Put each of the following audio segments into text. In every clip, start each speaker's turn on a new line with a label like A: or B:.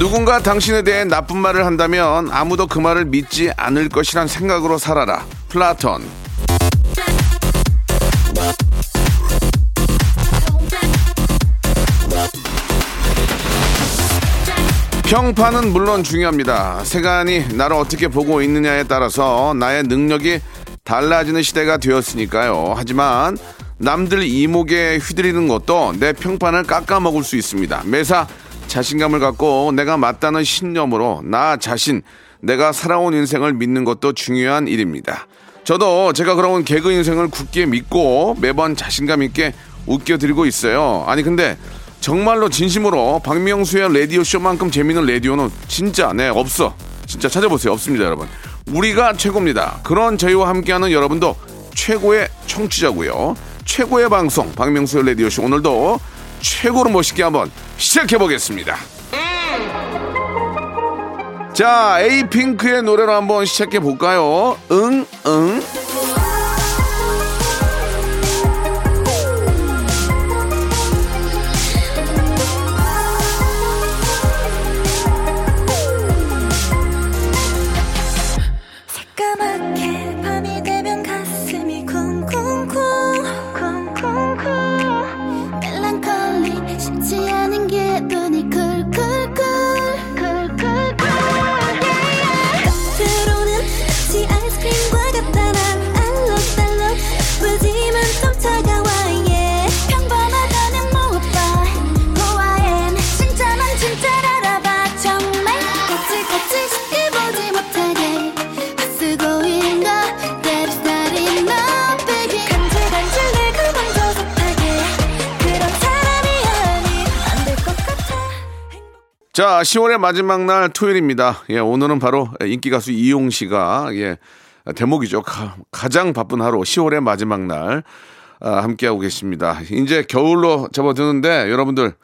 A: 누군가 당신에 대해 나쁜 말을 한다면 아무도 그 말을 믿지 않을 것이란 생각으로 살아라 플라톤 평판은 물론 중요합니다. 세간이 나를 어떻게 보고 있느냐에 따라서 나의 능력이 달라지는 시대가 되었으니까요. 하지만 남들 이목에 휘둘리는 것도 내 평판을 깎아먹을 수 있습니다. 매사 자신감을 갖고 내가 맞다는 신념으로 나 자신, 내가 살아온 인생을 믿는 것도 중요한 일입니다. 저도 제가 그런 개그 인생을 굳게 믿고 매번 자신감 있게 웃겨드리고 있어요. 아니 근데 정말로 진심으로 박명수의 라디오 쇼만큼 재밌는 라디오는 진짜 네 없어. 진짜 찾아보세요. 없습니다, 여러분. 우리가 최고입니다. 그런 저희와 함께하는 여러분도 최고의 청취자고요. 최고의 방송 박명수의 라디오 쇼 오늘도 최고로 멋있게 한번 시작해 보겠습니다. 자, 에이핑크의 노래로 한번 시작해 볼까요? 응, 응. 자, 10월의 마지막 날 토요일입니다. 예, 오늘은 바로 인기 가수 이용 씨가 예, 대목이죠. 가, 장 바쁜 하루 10월의 마지막 날 아, 함께하고 계십니다. 이제 겨울로 접어드는데 여러분들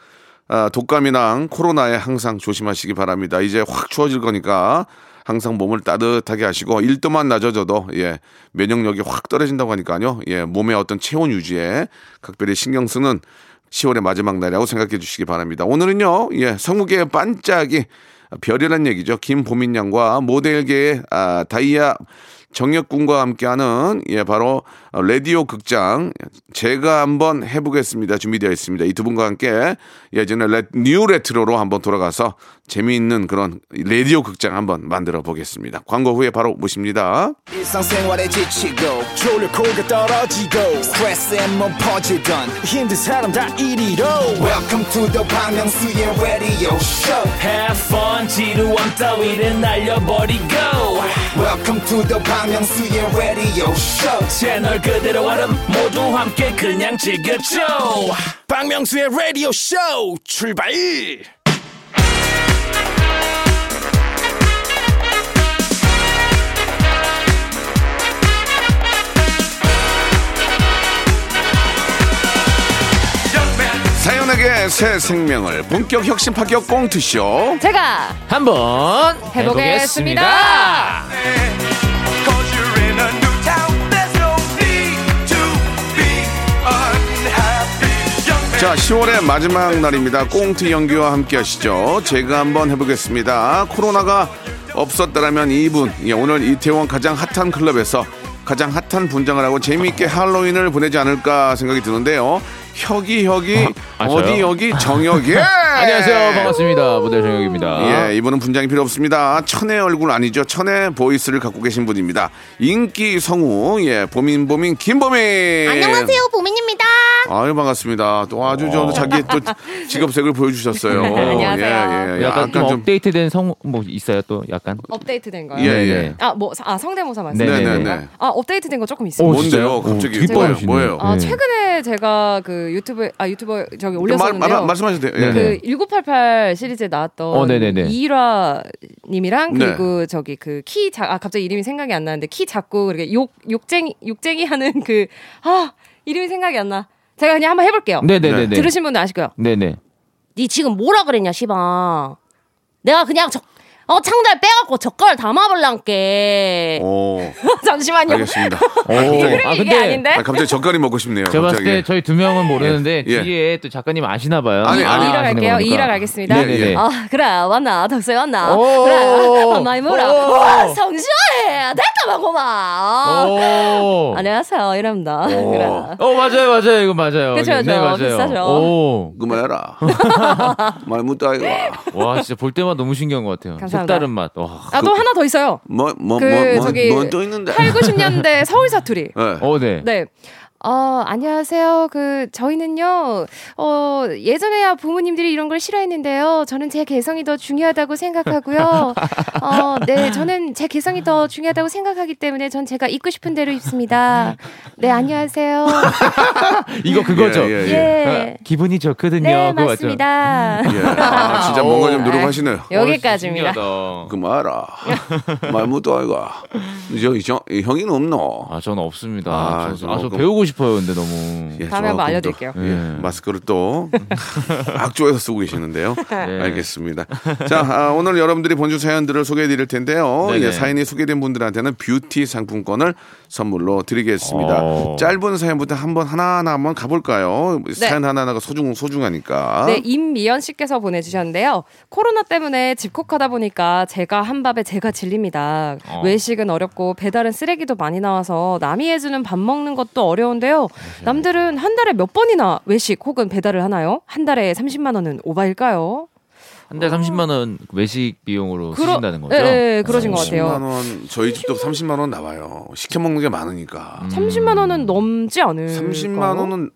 A: 아, 독감이랑 코로나에 항상 조심하시기 바랍니다. 이제 확 추워질 거니까 항상 몸을 따뜻하게 하시고 1도만 낮아져도 예, 면역력이 확 떨어진다고 하니까요. 예, 몸의 어떤 체온 유지에 각별히 신경 쓰는 10월의 마지막 날이라고 생각해 주시기 바랍니다. 오늘은요, 예, 성우계의 반짝이 별이란 얘기죠. 김보민 양과 모델계의 아, 다이아 정혁군과 함께하는 예 바로 라디오 극장 제가 한번 해보겠습니다. 준비되어 있습니다. 이 두 분과 함께 예전에 레, new retro로 한번 돌아가서 재미있는 그런 라디오 극장 한번 만들어 보겠습니다. 광고 후에 바로 모십니다.
B: 일상생활에 지치고, 졸려 코가 떨어지고, 스트레스에 몸 퍼지던, 힘든 사람 다 이리로. welcome to the Bang Myung-soo's radio show.
C: Have fun, 지루함 따위를 날려버리고.
B: welcome to the Bang Myung-soo's radio show.
C: 채널 그대로 얼음 모두 함께 그냥 즐겨줘.
B: 박명수의 라디오 쇼 출발
A: 사연에게 새 생명을 본격 혁신 파격 꽁트쇼
D: 제가
C: 한번
D: 해보겠습니다.
A: 자, 10월의 마지막 날입니다. 꽁트 연기와 함께 하시죠. 제가 한번 해보겠습니다. 코로나가 없었다라면 이분, 예, 오늘 이태원 가장 핫한 클럽에서 가장 핫한 분장을 하고 재미있게 할로윈을 보내지 않을까 생각이 드는데요. 혁이, 혁이,
C: 아,
A: 어, 디
C: 저요?
A: 여기, 정혁이.
C: 안녕하세요 반갑습니다 모델 정혁입니다
A: 예, 이분은 분장이 필요 없습니다. 천의 얼굴 아니죠. 천의 보이스를 갖고 계신 분입니다. 인기 성우, 예, 보민, 보민, 김보민.
E: 안녕하세요 보민입니다
A: 아유 반갑습니다. 또 아주 저 자기의 또 직업색을 보여주셨어요.
F: 안녕하세요.
A: 예, 예.
D: 약간 좀 업데이트된 성 뭐 있어요 또 약간.
G: 업데이트된 거요.
A: 예,
D: 네,
A: 예.
D: 네.
G: 아, 뭐, 아, 성대모사
D: 네,
G: 말씀하시는
A: 네,
G: 거예요?
A: 네.
G: 아, 업데이트된 거 조금 있어요.
D: 오,
A: 뭔데요? 갑자기 뭐예요?
D: 빠르시네.
A: 뭐예요?
G: 아,
D: 네.
G: 최근에 제가 그 유튜브에, 아, 유튜버 저기
A: 말,
G: 올렸었는데요.
A: 말, 말씀하셔도 돼요. 예.
D: 네네.
G: 그1988 시리즈에 나왔던
D: 어, 네네네.
G: 이일화 님이랑
A: 네.
G: 그리고 저기 그 키 작, 아, 갑자기 이름이 생각이 안 나는데 키 작고 그렇게 욕, 욕쟁이, 욕쟁이 하는 그, 아, 이름이 생각이 안 나. 제가 그냥 한번 해볼게요.
D: 네네네.
G: 들으신 분은 아실 거예요.
D: 네네.
G: 니 지금 뭐라 그랬냐, 시방. 내가 그냥 저, 어, 창달 빼갖고 젓갈 담아볼란게.
A: 오,
G: 잠시만요.
A: 알겠습니다.
D: 오.
G: 이게
D: 아 근데
G: 아닌데?
A: 아, 갑자기 젓갈이 먹고 싶네요.
D: 제가 봤을
A: 갑자기.
D: 때 저희 두 명은 모르는데
A: 예.
D: 뒤에 또 작가님 아시나 봐요.
A: 아니, 아니.
G: 이일화
D: 아시는
G: 갈게요. 이일화 가겠습니다.
D: 네네네.
G: 아, 그래, 왔나? 덕수에 왔나?
D: 오.
G: 그래, 아, 많이 물어.
D: 오.
G: 와, 성시원해! 될까봐 고마.
D: 오.
G: 안녕하세요. 이랍니다. 그래.
D: 어 맞아요 맞아요 이거 맞아요.
G: 그쵸,
D: 네. 맞아요.
G: 비싸죠.
D: 오.
A: 그만해라. 말 못다 이거.
D: 와 진짜 볼 때마다 너무 신기한 것 같아요.
G: 감사합니다.
D: 색다른 맛. 와.
G: 아, 또 하나 더 있어요.
A: 뭐, 뭐,
G: 그,
A: 뭐, 뭐,
G: 저기,
A: 뭐 또 있는데.
G: 8, 90년대 서울 사투리.
A: 예.
D: 어 네.
G: 네. 어, 안녕하세요. 그, 저희는요, 어, 예전에야 부모님들이 이런 걸 싫어했는데요. 저는 제 개성이 더 중요하다고 생각하고요. 어, 네, 저는 제 개성이 더 중요하다고 생각하기 때문에 전 제가 입고 싶은 대로 입습니다. 네, 안녕하세요.
D: 이거 그거죠.
A: 예, 예, 예.
G: 예.
D: 기분이 좋거든요.
G: 네,
D: 그거 맞죠?
G: 맞습니다.
A: 예. 아, 진짜 뭔가 좀 노력하시네요.
G: 여기까지입니다.
D: 어, 신기하다.
A: 그만해라. 말 못다 이거. 저, 저, 형이는 없노.
D: 아 저는 없습니다.
A: 아,
D: 저, 아, 저
A: 조금.
D: 배우고 싶 어요. 근데 너무.
A: 예,
G: 다음에 한번 알려드릴게요.
A: 또, 예,
D: 예.
A: 마스크를 또 악조에서 쓰고 계시는데요.
D: 네.
A: 알겠습니다. 자, 아, 오늘 여러분들이 본주 사연들을 소개해 드릴 텐데요.
D: 네네.
A: 예, 사연이 소개된 분들한테는 뷰티 상품권을 선물로 드리겠습니다.
D: 어.
A: 짧은 사연부터 한번 하나하나 한번 가볼까요? 사연 하나하나가 소중, 소중하니까.
G: 네, 임미연 씨께서 보내주셨는데요. 코로나 때문에 집콕하다 보니까 제가 한 밥에 제가 질립니다.
D: 어.
G: 외식은 어렵고 배달은 쓰레기도 많이 나와서 남이 해주는 밥 먹는 것도 어려운 데요. 남들은 한 달에 몇 번이나 외식 혹은 배달을 하나요? 한 달에 30만 원은 오바일까요?
D: 한달 30만 원 외식 비용으로 쓰신다는 거죠?
G: 예, 예, 그러신 것
A: 30만
G: 같아요.
A: 원, 저희 집도 30만 원 나와요. 시켜 먹는 게 많으니까.
D: 음.
G: 30만 원은 넘지 않을
A: 30만 원은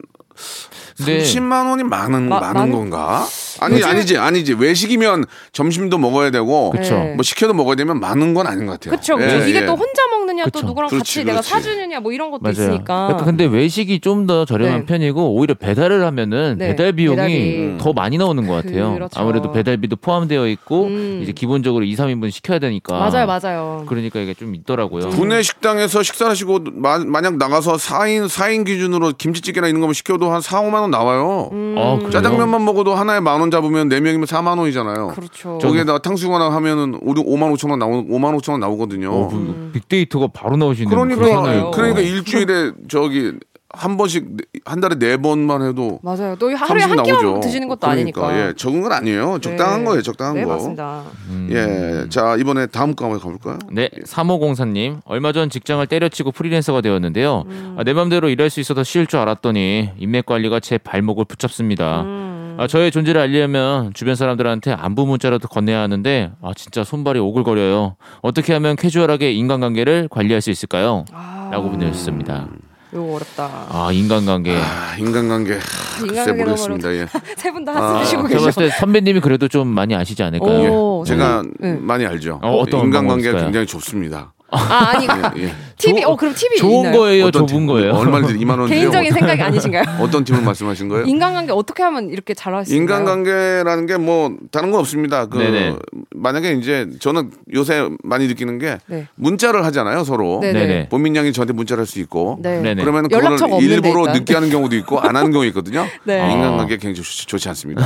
D: 근데
A: 30만 원이 많은
G: 마-
A: 많은
G: 많은-
A: 건가? 아니 아니지 아니지 외식이면 점심도 먹어야 되고
D: 그쵸.
G: 네.
A: 뭐 시켜도 먹어야 되면 많은 건 아닌 것 같아요.
G: 그쵸. 그쵸.
A: 예,
G: 이게
A: 예.
G: 또 혼자 먹느냐 또
D: 그쵸.
G: 누구랑
A: 그렇지,
G: 같이 내가
A: 그렇지.
G: 사주느냐 뭐 이런 것도
D: 맞아요.
G: 있으니까.
D: 약간 근데 외식이 좀 더 저렴한
G: 네.
D: 편이고 오히려 배달을 하면은
G: 네,
D: 배달 비용이
G: 배달비.
D: 더 많이 나오는 것 같아요.
G: 그렇죠.
D: 아무래도 배달비도 포함되어 있고
G: 음.
D: 이제 기본적으로 2, 3인분 시켜야 되니까.
G: 맞아요, 맞아요.
D: 그러니까 이게 좀 있더라고요.
A: 구내 식당에서 식사를 하시고 마, 만약 나가서 4인 4인 기준으로 김치찌개나 이런 거만 시켜도 한 4, 5만 원 나와요.
G: 음.
D: 아, 그래요?
A: 짜장면만 먹어도 하나에 만 원 잡으면 4명이면 4만 원이잖아요.
G: 그렇죠.
A: 저기에다가 탕수육 하나 하면은 5, 5만 5천 원 나오 5만 5천 원 나오거든요.
D: 어, 그 빅데이터가 바로 나오시는
A: 그러니까.
G: 그러니까
A: 일주일에 저기 한 번씩 한 달에 네 번만 해도
G: 맞아요. 또 하루에 30한 끼만
A: 나오죠.
G: 드시는 것도
A: 그러니까,
G: 아니니까.
A: 예, 적은 건 아니에요. 적당한
G: 네.
A: 거예요. 적당한
G: 네,
A: 거.
G: 맞습니다.
A: 예. 자, 이번에 다음 거 한번 가볼까요?
D: 네, 3504님. 얼마 전 직장을 때려치고 프리랜서가 되었는데요.
G: 음.
D: 아, 내 맘대로 일할 수 있어서 쉬울 줄 알았더니 인맥 관리가 제 발목을 붙잡습니다.
G: 음.
D: 아, 저의 존재를 알리려면 주변 사람들한테 안부 문자라도 건네야 하는데 아, 진짜 손발이 오글거려요. 어떻게 하면 캐주얼하게 인간관계를 관리할 수 있을까요? 라고 보내주셨습니다.
G: 이거 어렵다.
D: 아, 인간관계.
A: 아, 인간관계. 하, 글쎄
G: 인간관계
A: 모르겠습니다. 예.
G: 세 분다
A: 아,
G: 쉬고
D: 제가
G: 계셔.
D: 봤을 때 선배님이 그래도 좀 많이 아시지 않을까요?
G: 오,
A: 제가
G: 네.
A: 많이 알죠.
D: 어, 어떤
A: 인간관계가? 굉장히 좁습니다.
G: 아, 아니,
A: 예.
G: TV,
D: 조-
G: 어, 그럼 TV
D: 좋은
G: 있나요?
D: 거예요, 좁은
A: 팀?
D: 거예요?
A: 얼마든지 2만 원
G: 개인적인 생각이 아니신가요?
A: 어떤 팀을 말씀하신 거예요?
G: 인간관계 어떻게 하면 이렇게 잘할 수 있나요?
A: 인간관계라는 게 뭐 다른 건 없습니다. 그
D: 네네.
A: 만약에 이제 저는 요새 많이 느끼는 게
G: 네.
A: 문자를 하잖아요, 서로.
G: 네네.
D: 네네.
A: 본민 양이 저한테 문자를 할 수 있고.
G: 네.
D: 네네.
A: 그러면 그거를 일부러
G: 일단.
A: 늦게 하는 경우도 있고 안 하는 경우 있거든요.
G: 네. 음.
A: 인간관계 굉장히 좋지, 좋지 않습니다.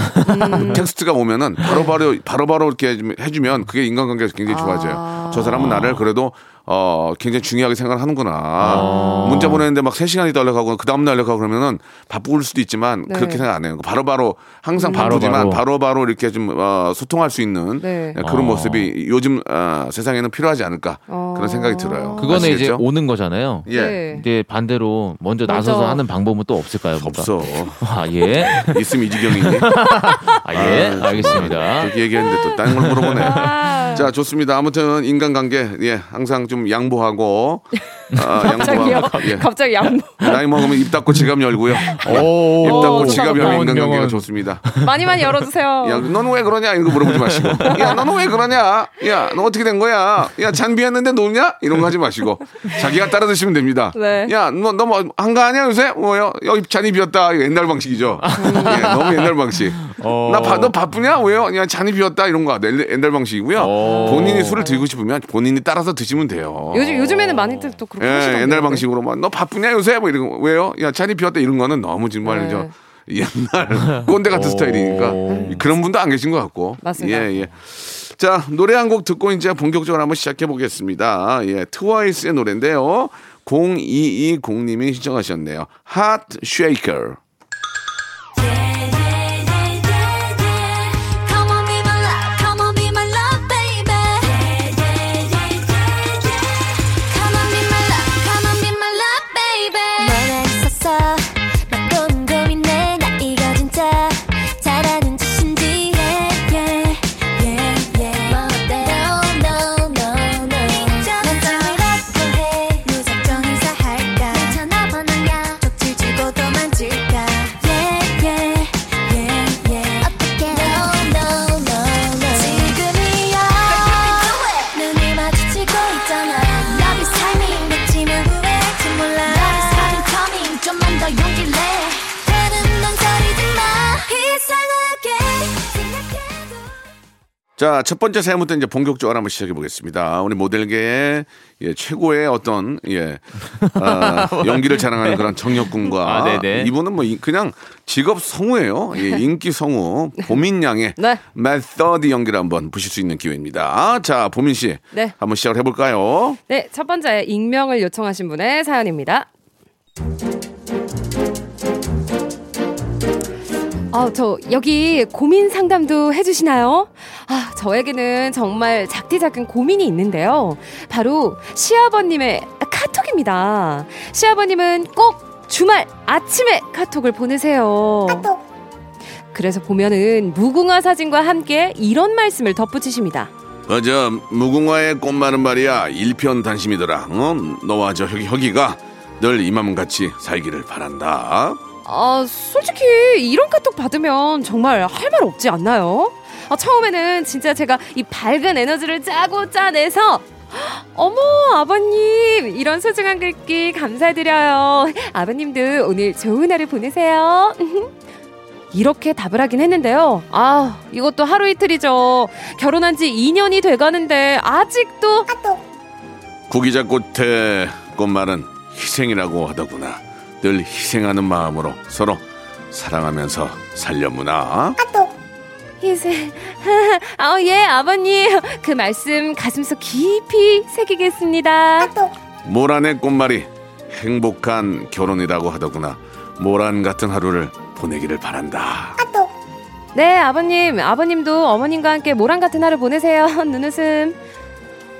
A: 텍스트가 오면은 바로바로 바로바로 이렇게 좀 해주면 그게 인간관계가 굉장히 좋아져요.
G: 아.
A: 저 사람은 나를 그래도 어 굉장히 중요하게 생각하는구나.
G: 아.
A: 문자 보내는데 막 3시간 있다 연락하고 그 다음 날 연락하고 그러면은 바쁠 수도 있지만
G: 네.
A: 그렇게 생각 안 해요. 바로바로 항상
G: 음.
A: 바쁘지만
D: 바로바로.
A: 바로 바로 이렇게 좀 어, 소통할 수 있는
G: 네.
A: 그런
D: 어.
A: 모습이 요즘 어, 세상에는 필요하지 않을까
G: 어.
A: 그런 생각이 들어요.
D: 그거는 이제
A: 아시겠죠?
D: 오는 거잖아요.
A: 예.
G: 네.
D: 이제 반대로 먼저
G: 먼저.
D: 나서서 하는 방법은 또 없을까요? 뭔가?
A: 없어.
D: 아, 예.
A: 있으면 이지경이니.
D: 아, 예.
A: 아,
D: 알겠습니다.
A: 그렇게 얘기했는데 또 다른 걸 물어보네.
G: 아.
A: 자, 좋습니다. 아무튼 인간관계, 예, 항상 좀 양보하고, 아,
G: 갑자기요?
A: 예.
G: 갑자기 양보.
A: 나이 먹으면 입 닫고 지갑 열고요.
D: 오,
A: 입 닫고
G: 오,
A: 지갑
D: 명언,
A: 인간관계가. 좋습니다.
G: 많이 많이 열어주세요.
A: 야, 너는 왜 그러냐? 이런 거 물어보지 마시고. 야, 너는 왜 그러냐? 야, 너 어떻게 된 거야? 야, 잔 비었는데 노냐? 이런 거 하지 마시고. 자기가 따라 드시면 됩니다.
G: 네.
A: 야, 너, 너 뭐, 한가하냐, 요새? 뭐요? 여기 잔이 비었다. 이거 옛날 방식이죠. 예, 너무 옛날 방식.
D: 어.
A: 나 바, 너 바쁘냐? 왜요? 야, 잔이 비었다. 이런 거. 옛날, 옛날 방식이고요.
D: 어.
A: 본인이 술을 들고 싶으면 본인이 따라서 드시면 돼요.
G: 요즘 요즘에는 많이들 또 그렇게
A: 예. 옛날 방식으로만 너 바쁘냐 요새 뭐 이런 거 왜요? 야 잔이 비었다 이런 거는 너무 정말
G: 네.
A: 저 옛날 꼰대 같은
D: 오.
A: 스타일이니까 그런 분도 안 계신 것 같고
G: 맞습니다.
A: 예 예. 자 노래 한 곡 듣고 이제 본격적으로 한번 시작해 보겠습니다. 예 트와이스의 노래인데요. 0220님이 신청하셨네요. Hot Shaker.
E: Come
A: 자, 첫 번째 사연부터 이제 본격적으로 한번 시작해 보겠습니다. 우리 모델계의 예, 최고의 어떤 예 아, 연기를 자랑하는 그런 정력군과
D: 아, 네네.
A: 이분은 뭐 이- 그냥 직업 성우예요. 예, 인기 성우 보민 양의
G: 네.
A: 메서드 연기를 한번 보실 수 있는 기회입니다. 자, 보민 씨,
G: 네.
A: 한번 시작을 해볼까요?
G: 네, 첫 번째 익명을 요청하신 분의 사연입니다. 아, 저 여기 고민 상담도 해주시나요? 아, 저에게는 정말 작디 작은 고민이 있는데요. 바로 시아버님의 카톡입니다. 시아버님은 꼭 주말 아침에 카톡을 보내세요. 그래서 보면은 무궁화 사진과 함께 이런 말씀을 덧붙이십니다.
A: 어 저 무궁화의 꽃말은 말이야 일편단심이더라. 어? 너와 저 혁이 혁이가 늘 이맘 같이 살기를 바란다.
G: 아, 솔직히 이런 카톡 받으면 정말 할 말 없지 않나요? 아, 처음에는 진짜 제가 이 밝은 에너지를 짜고 짜내서 어머 아버님 이런 소중한 글귀 감사드려요. 아버님도 오늘 좋은 하루 보내세요. 이렇게 답을 하긴 했는데요. 아 이것도 하루 이틀이죠. 결혼한 지 2년이 돼가는데 아직도
A: 구기자 꽃의 꽃말은 희생이라고 하더구나. 늘 희생하는 마음으로 서로 사랑하면서 살려무나.
G: 희생. 아, 예, 아버님. 그 말씀 가슴속 깊이 새기겠습니다.
A: 모란의 꽃말이 행복한 결혼이라고 하더구나. 모란 같은 하루를 보내기를 바란다.
G: 네, 아버님. 아버님도 어머님과 함께 모란 같은 하루 보내세요. 눈웃음.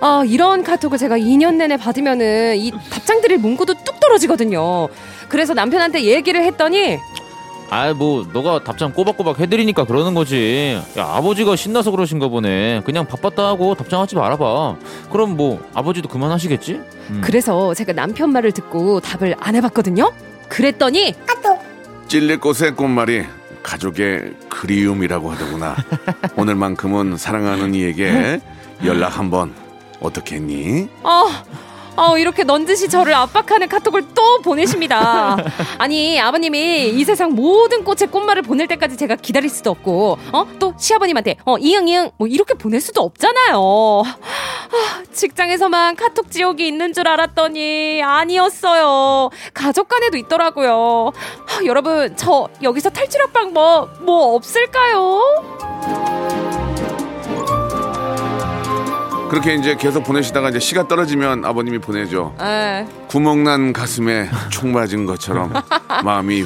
G: 아, 이런 카톡을 제가 2년 내내 받으면은 이 답장 드릴 문구도 뚝 떨어지거든요. 그래서 남편한테 얘기를 했더니
D: 아, 뭐 너가 답장 꼬박꼬박 해드리니까 그러는 거지. 야, 아버지가 신나서 그러신가 보네. 그냥 바빴다 하고 답장하지 말아봐. 그럼 뭐 아버지도 그만하시겠지? 음.
G: 그래서 제가 남편 말을 듣고 답을 안 해봤거든요. 그랬더니
A: 찔릴 곳의 꽃말이 가족의 그리움이라고 하더구나. 오늘만큼은 사랑하는 이에게 연락 한번 어떻게 했니?
G: 아, 아, 이렇게 넌지시 저를 압박하는 카톡을 또 보내십니다. 아니, 아버님이 이 세상 모든 꽃의 꽃말을 보낼 때까지 제가 기다릴 수도 없고, 어? 또 시아버님한테, 어, 이응, 이응, 뭐 이렇게 보낼 수도 없잖아요. 아, 직장에서만 카톡 지옥이 있는 줄 알았더니 아니었어요. 가족 간에도 있더라고요. 아, 여러분, 저 여기서 탈출할 방법 뭐 없을까요?
A: 그렇게 이제 계속 보내시다가 이제 시가 떨어지면 아버님이 보내죠.
G: 에,
A: 구멍난 가슴에 총 맞은 것처럼 마음이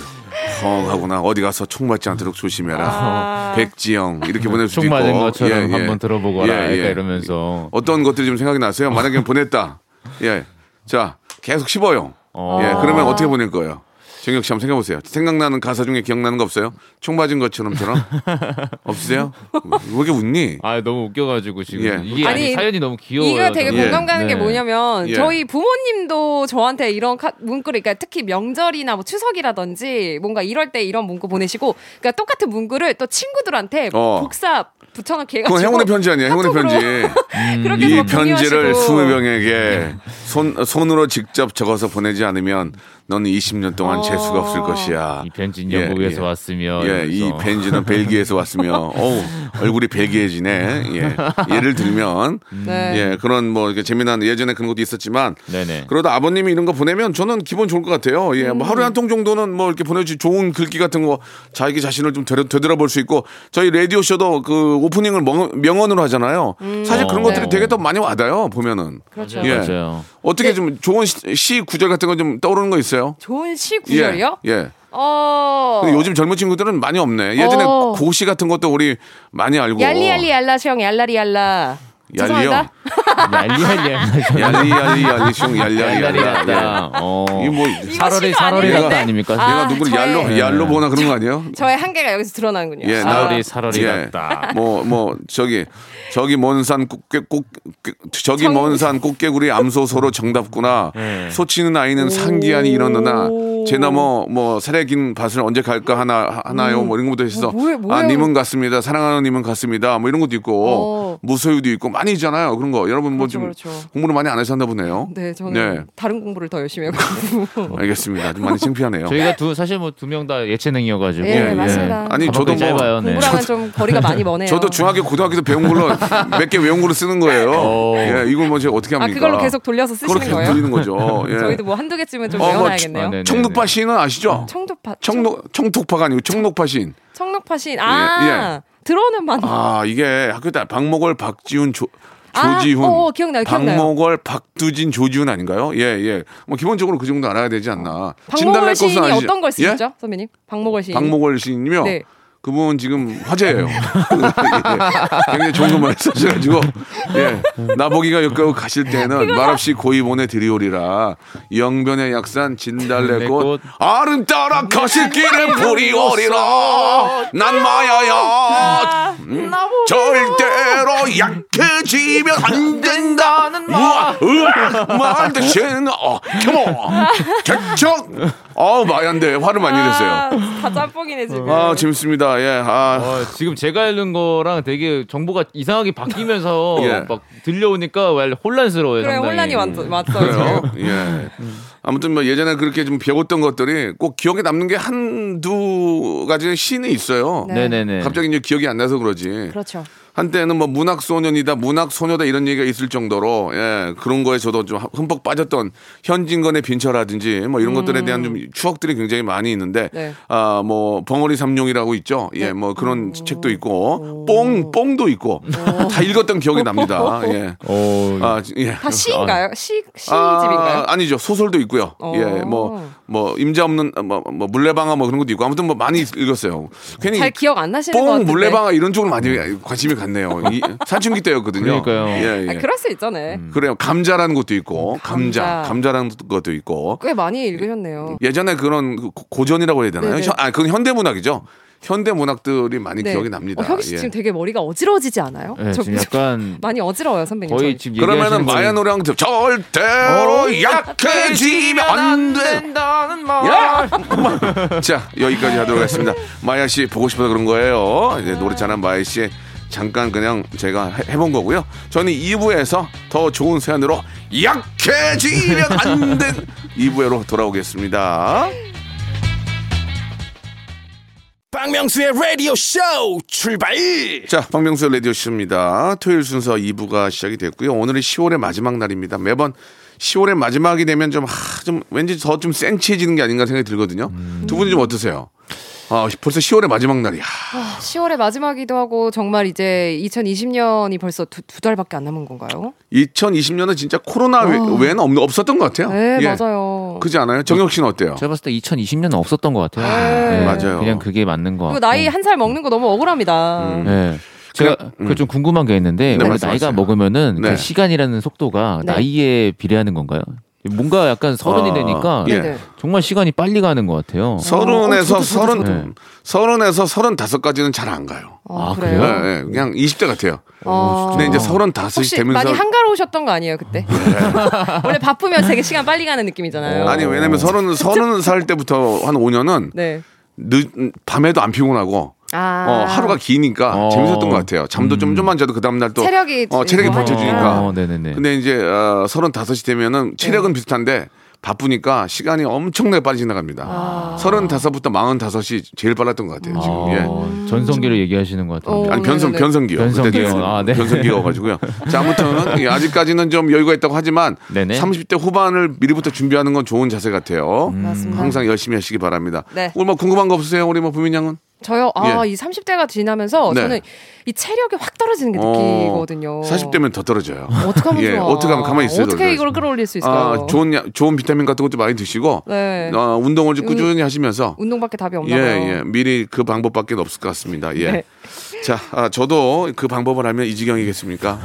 A: 펑하구나. 어디 가서 총 맞지 않도록 조심해라.
G: 아.
A: 백지영 이렇게 보낼 수도
D: 총
A: 있고.
D: 맞은 것처럼
A: 예, 예.
D: 한번 들어보고 라
A: 예, 예.
D: 이러면서.
A: 어떤 것들이 좀 생각이 나세요? 만약에 보냈다. 예. 자, 계속 씹어요.
D: 어.
A: 예. 그러면 어떻게 보낼 거예요? 정혁 씨 한번 생각해보세요. 생각나는 가사 중에 기억나는 거 없어요? 총 맞은 것처럼처럼 없으세요? 왜 이렇게 웃니?
D: 아 너무 웃겨가지고 지금
A: 예.
D: 이게 아니,
G: 아니,
D: 사연이 너무 귀여워요.
G: 이거 되게
D: 저는.
G: 공감 가는 게
D: 네.
G: 뭐냐면
A: 예.
G: 저희 부모님도 저한테 이런 카- 문구를 그러니까 특히 명절이나 뭐 추석이라든지 뭔가 이럴 때 이런 문구 보내시고 그러니까 똑같은 문구를 또 친구들한테
A: 어.
G: 복사 붙여넣기 해가지고
A: 그건 행운의 편지 아니에요? 행운의 편지.
G: 해서 이막
A: 편지를
G: 공유하시고.
A: 20명에게 손, 손으로 직접 적어서 보내지 않으면 너는 20년 동안 재수가 없을 것이야.
D: 이 편지는
A: 예,
D: 영국에서
A: 예.
D: 왔으며
A: 예, 이
D: 이러면서.
A: 벤지는 벨기에에서 왔으며, 어우, 얼굴이 벨기에지네. 예. 예를 들면,
G: 네.
A: 예, 그런 뭐, 이렇게 재미난 예전에 그런 것도 있었지만,
D: 네네.
A: 그러다 아버님이 이런 거 보내면 저는 기분 좋을 것 같아요. 예, 뭐 하루에 한 통 정도는 뭐 이렇게 보내주 좋은 글귀 같은 거 자기 자신을 좀 되돌, 되돌아볼 수 있고 저희 라디오 쇼도 그 오프닝을 명, 명언으로 하잖아요. 사실 그런
D: 어.
A: 것들이
G: 네.
A: 되게 더 많이 와닿아요. 보면은.
G: 그렇죠.
A: 예.
D: 맞아요.
A: 어떻게 좀 좋은 시, 시 구절 같은 거 좀 떠오르는 거 있어요?
G: 좋은 시 구절이요?
A: 예. 예.
G: 어.
A: 요즘 젊은 친구들은 많이 없네. 예전에
G: 어.
A: 고시 같은 것도 우리 많이 알고.
G: 얄리얄리 얄라시형 얄라리 얄라.
A: 얄리요?
G: 죄송합니다.
D: 얄리얄리
A: 얄리 얄리 얄리 숑 얄리 얄리
D: 얄리
A: 얄리.
D: 같다. 어.
A: 뭐
D: 아닙니까?
G: 아,
A: 내가 누구를 얄로 얄로 보나 그런 거 아니에요?
G: 저의 한계가 여기서 드러나는군요.
A: 예,
D: 살얼이
A: 예.
D: 같다.
A: 뭐, 뭐, 저기, 저기 먼 산 꽃게, 꽃, 저기
G: 정-
A: 먼산 꽃게구리 암소소로 정답구나.
D: 네.
A: 소치는 아이는 상기하니 이러느나. 제나뭐 뭐 사례긴 밭을 언제 갈까 하나 하나요 뭐 이런 것도 있어.
G: 뭐, 뭐예요,
A: 아? 님은 같습니다. 사랑하는 님은 같습니다. 뭐 이런 것도 있고
G: 어.
A: 무소유도 있고 많이 있잖아요. 그런 거 여러분 뭐
G: 그렇죠,
A: 좀
G: 그렇죠.
A: 공부를 많이 안 하셨나 보네요.
G: 네, 저는
A: 네.
G: 다른 공부를 더 열심히 해가지고.
A: 알겠습니다. 좀 많이 창피하네요.
D: 저희가 두 사실 뭐 두 명 다 예체능이어가지고.
G: 예,
A: 예.
G: 맞습니다.
A: 아니 저도 뭐
D: 짧아요. 네.
G: 공부랑은 좀 거리가 많이 머네요.
A: 저도 중학교 고등학교 때 배운 걸로 몇 개 외운 걸로 쓰는 거예요.
D: 어.
A: 예, 이걸 뭐 제가 어떻게
G: 아
A: 합니까?
G: 그걸로 계속 돌려서 쓰시는
A: 계속
G: 거예요?
A: 돌리는 거죠. 예.
G: 저희도 뭐 한두 개쯤은 좀
A: 어, 뭐
G: 외워놔야겠네요.
D: 아, 네네.
A: 청록파 시인은 아시죠?
G: 청도파
A: 청록 청톡파가 아니고 청록파 시인.
G: 청록파 신. 아 들어는 봤.
A: 아 이게 학교 때 박목월 박지훈 조
G: 아,
A: 조지훈
G: 어, 기억나요, 기억나요.
A: 박목월 박두진 조지훈 아닌가요? 예 예. 뭐 기본적으로 그 정도 알아야 되지 않나.
G: 박목월 시인이 어떤 걸
A: 예?
G: 쓰셨죠, 선배님? 박목월 시인.
A: 박목월 시인이요.
G: 네.
A: 그분 지금 화제예요. 예, 굉장히 좋은 것만 쓰셔가지고. 예. 나보기가 역겨우 가실 때는 말없이 고이 보내 드리오리라. 영변의 약산 진달래꽃 아름 따라 가실 길에 부리오리라. 난 마야야. 음, 절대로 약해지면 안 된다는 말. 말 대신 어 컴온 개척 어 마야인데 화를 많이 냈어요.
G: 아, 다 짬뽕이네 지금.
A: 아 재밌 습니다. 예. 아
D: 어, 지금 제가 읽는 거랑 되게 정보가 이상하게 바뀌면서
A: 예.
D: 막 들려오니까 왜 혼란스러워요.
G: 그래
D: 상당히.
G: 혼란이 왔, 왔어
A: 그래요.
G: 지금.
A: 예. 아무튼 뭐 예전에 그렇게 좀 배웠던 것들이 꼭 기억에 남는 게 한두 가지 신이 있어요.
G: 네.
D: 네네네.
A: 갑자기 이제 기억이 안 나서 그러지.
G: 그렇죠.
A: 한때는 뭐 문학 소년이다, 문학 소녀다 이런 얘기가 있을 정도로 예, 그런 거에 저도 좀 흠뻑 빠졌던 현진건의 빈처라든지 뭐 이런 것들에 대한 좀 추억들이 굉장히 많이 있는데
G: 음. 네.
A: 아뭐 벙어리 삼룡이라고 있죠. 예, 뭐 그런 책도 있고 뽕 뽕도 있고 다 읽었던 기억이 납니다. 예.
D: 어,
A: 아, 예.
G: 다 시인가요? 시
A: 아,
G: 시집인가요?
A: 아 니죠. 소설도 있고요.
G: 어.
A: 예, 뭐, 뭐, 임자 없는, 뭐, 뭐, 물레방아 뭐 그런 것도 있고. 아무튼 뭐 많이 읽었어요. 괜히
G: 잘 기억 안 나시는 것
A: 뽕,
G: 같은데.
A: 물레방아 이런 쪽으로 많이 관심이 갔네요. 이, 사춘기 때였거든요.
D: 그러니까요.
A: 예, 예.
G: 아, 그럴 수 있잖아요.
A: 그래요. 감자라는 것도 있고, 감자,
G: 감자.
A: 감자 라는 것도 있고.
G: 꽤 많이 읽으셨네요.
A: 예전에 그런 그 고- 고전이라고 해야 되나요?
G: 네네.
A: 현- 아, 그건 현대 문학이죠. 현대 문학들이 많이
G: 네.
A: 기억이 납니다.
G: 어, 혁이 씨
A: 예.
G: 지금 되게 머리가 어지러워지지 않아요?
D: 예,
G: 저-
D: 지금 약간
G: 많이 어지러워요 선배님.
D: 거의
G: 저.
D: 지금
A: 그러면은
D: 얘기하시는
A: 마야
D: 거는
A: 노래랑 들- 절대로 약해지면 안 돼.
D: 된다는 말.
A: 야! 자, 여기까지 하도록 하겠습니다. 마야 씨 보고 싶어서 그런 거예요. 이제 노래 잘하는 마야 씨 잠깐 그냥 제가 해- 해본 거고요. 저는 2부에서 더 좋은 사연으로 약해지면 안 된 2부로 돌아오겠습니다.
B: 박명수의 라디오 쇼 출발
A: 자, 박명수 라디오 쇼입니다. 토요일 순서 2부가 시작이 됐고요. 오늘은 10월의 마지막 날입니다. 매번 10월의 마지막이 되면 좀, 하, 좀 왠지 더 좀 센치해지는 게 아닌가 생각이 들거든요. 두 분이 좀 어떠세요? 아, 벌써 10월의 마지막 날이야.
G: 10월의 마지막이기도 하고 정말 이제 2020년이 벌써 두, 두 달밖에 안 남은 건가요?
A: 2020년은 진짜 코로나 외- 외에는 없, 없었던 것 같아요.
G: 어. 네
A: 예.
G: 맞아요.
A: 그지 않아요? 정혁 씨는 어때요?
D: 제가 봤을 때 2020년은 없었던 것 같아요.
G: 네.
A: 맞아요.
D: 그냥 그게 맞는 것
G: 그리고
D: 같고.
G: 나이 한 살 먹는 거 너무 억울합니다.
D: 네. 제가
A: 음.
D: 그좀 궁금한 게 있는데
A: 네.
D: 나이가 먹으면은
A: 네.
D: 그 시간이라는 속도가
G: 네.
D: 나이에 비례하는 건가요? 뭔가 약간 서른이
A: 아,
D: 되니까
A: 예.
G: 네네.
D: 정말 시간이 빨리 가는 것 같아요.
A: 서른에서
G: 어, 저도, 저도,
A: 서른
D: 저도.
A: 서른에서 서른다섯까지는 잘 안 가요.
D: 아,
A: 예,
D: 그래요?
A: 예, 그냥 20대 같아요.
G: 아.
A: 근데 이제 서른다섯이 되면서
G: 많이 한가로우셨던 거 아니에요 그때? 원래 바쁘면 되게 시간 빨리 가는 느낌이잖아요.
A: 아니 왜냐면 서른 서른 살 때부터 한 5년은
G: 네.
A: 늦 밤에도 안 피곤하고
G: 아.
A: 어, 하루가 기니까
D: 어.
A: 재밌었던 것 같아요. 잠도 좀 좀만 자도 그 다음 날또
G: 체력이
A: 어, 체력이
G: 뭐
A: 버텨주니까.
D: 어, 네네네.
A: 근데 이제 어, 서른다섯이 되면은 체력은 비슷한데 바쁘니까 시간이 엄청나게 빨리 지나갑니다. 서른다섯부터 마흔다섯이 제일 빨랐던 것 같아요. 지금 예.
D: 아, 전성기를 얘기하시는 것.
G: 어.
A: 아니 변성. 변성기요.
D: 변성기요.
A: 그때
D: 아, 네.
A: 변성기여가지고요. 자 아무튼 예, 아직까지는 좀 여유가 있다고 하지만
D: 네네.
A: 30대 후반을 미리부터 준비하는 건 좋은 자세 같아요.
G: 맞습니다.
A: 항상 열심히 하시기 바랍니다.
G: 네.
A: 오늘 뭐 궁금한 거 없으세요, 우리 뭐 부민 양은?
G: 저요. 아,
A: 예.
G: 이 30대가 지나면서
A: 네.
G: 저는 이 체력이 확 떨어지는 게 느끼거든요.
A: 40대면 더 떨어져요.
G: 어떻게 하면
A: 예,
G: 좋아?
A: 어떻게 하면 가만히 있어요,
G: 어떻게. 이걸 끌어올릴 수 있을까요?
A: 아, 좋은 야- 좋은 비타민 같은 것도 많이 드시고
G: 네.
A: 어, 운동을 좀
G: 운-
A: 꾸준히 하시면서
G: 운동밖에 답이 없나
A: 예,
G: 봐요.
A: 예. 미리 그 방법밖에 없을 것 같습니다. 예.
G: 네.
A: 자, 아, 저도 그 방법을 하면 이 지경이겠습니까?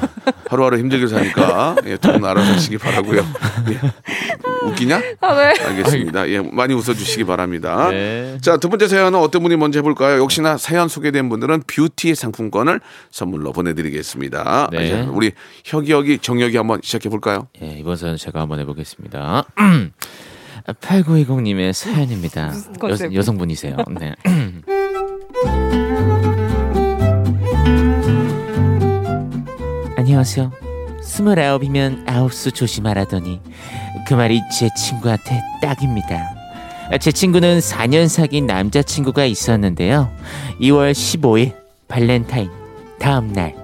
A: 하루하루 힘들게 사니까 예, 돈 알아서 하시기 바라고요. 예. 웃기냐?
G: 아, 네.
A: 알겠습니다. 예, 많이 웃어주시기 바랍니다.
D: 네.
A: 자, 두 번째 사연은 어떤 분이 먼저 해볼까요? 역시나 사연 소개된 분들은 뷰티 상품권을 선물로 보내드리겠습니다.
D: 네.
A: 자, 우리 혁이 혁이 정혁이 한번 시작해 볼까요?
D: 예, 이번 사연 제가 한번 해보겠습니다. 8920님의 사연입니다. 여, 여성분이세요. 네. 안녕하세요. 스물아홉이면 아홉수 조심하라더니 그 말이 제 친구한테 딱입니다. 제 친구는 4년 사귄 남자친구가 있었는데요. 2월 15일 발렌타인 다음 날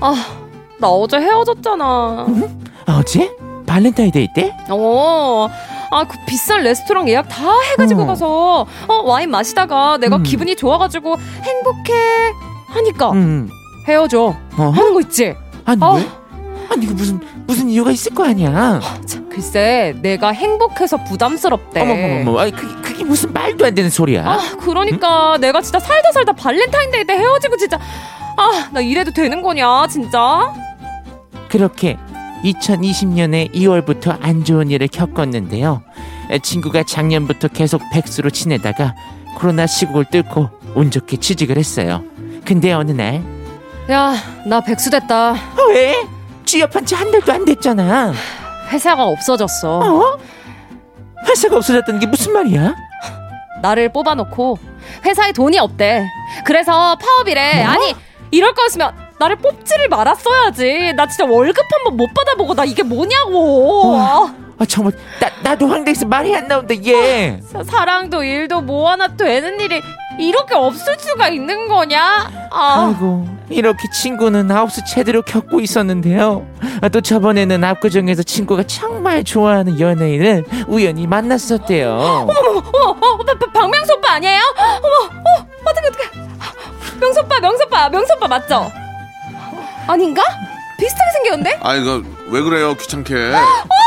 G: 아, 나 어제 헤어졌잖아.
D: 어제 발렌타인데이 때?
G: 어. 아, 그 비싼 레스토랑 예약 다 해가지고
D: 어.
G: 가서, 어, 와인 마시다가 내가
D: 음.
G: 기분이 좋아가지고 행복해 하니까
D: 음.
G: 헤어져.
D: 어?
G: 하는 거 있지?
D: 아니
G: 어.
D: 왜? 아니 이거 무슨 무슨 이유가 있을 거 아니야?
G: 참, 글쎄, 내가 행복해서 부담스럽대.
D: 어머머머, 아니 그게, 그게 무슨 말도 안 되는 소리야?
G: 아, 그러니까 내가 진짜 살다 살다 발렌타인데이 때 헤어지고 진짜 아, 나 이래도 되는 거냐, 진짜?
D: 그렇게 2020년에 2월부터 안 좋은 일을 겪었는데요. 에, 친구가 작년부터 계속 백수로 지내다가 코로나 시국을 뚫고 운 좋게 취직을 했어요. 근데 어느 날
G: 야, 나 백수 됐다.
D: 어, 왜? 취업한 지 한 달도 안 됐잖아.
G: 회사가 없어졌어.
D: 어? 회사가 없어졌다는 게 무슨 말이야?
G: 나를 뽑아놓고 회사에 돈이 없대. 그래서 파업이래.
D: 뭐?
G: 아니, 이럴 거였으면 나를 뽑지를 말았어야지. 나 진짜 월급 한 번 못 받아보고 나 이게 뭐냐고. 아,
D: 아 정말 나 나도 황당해서 말이 안 나온다 얘.
G: 사- 사랑도 일도 뭐 하나 되는 일이 이렇게 없을 수가 있는 거냐? 아,
D: 아이고 이렇게 친구는 아홉수 제대로 겪고 있었는데요. 아, 또 저번에는 압구정에서 친구가 정말 좋아하는 연예인을 우연히 만났었대요.
G: 어머, 어, 박명수 오빠 아니에요? 어머, 어, 어떡해, 어떡해. 명수 오빠, 명수 오빠, 명수 오빠 맞죠? 아닌가? 비슷하게 생겼는데?
A: 아, 이거 왜 그래요? 귀찮게.
G: 오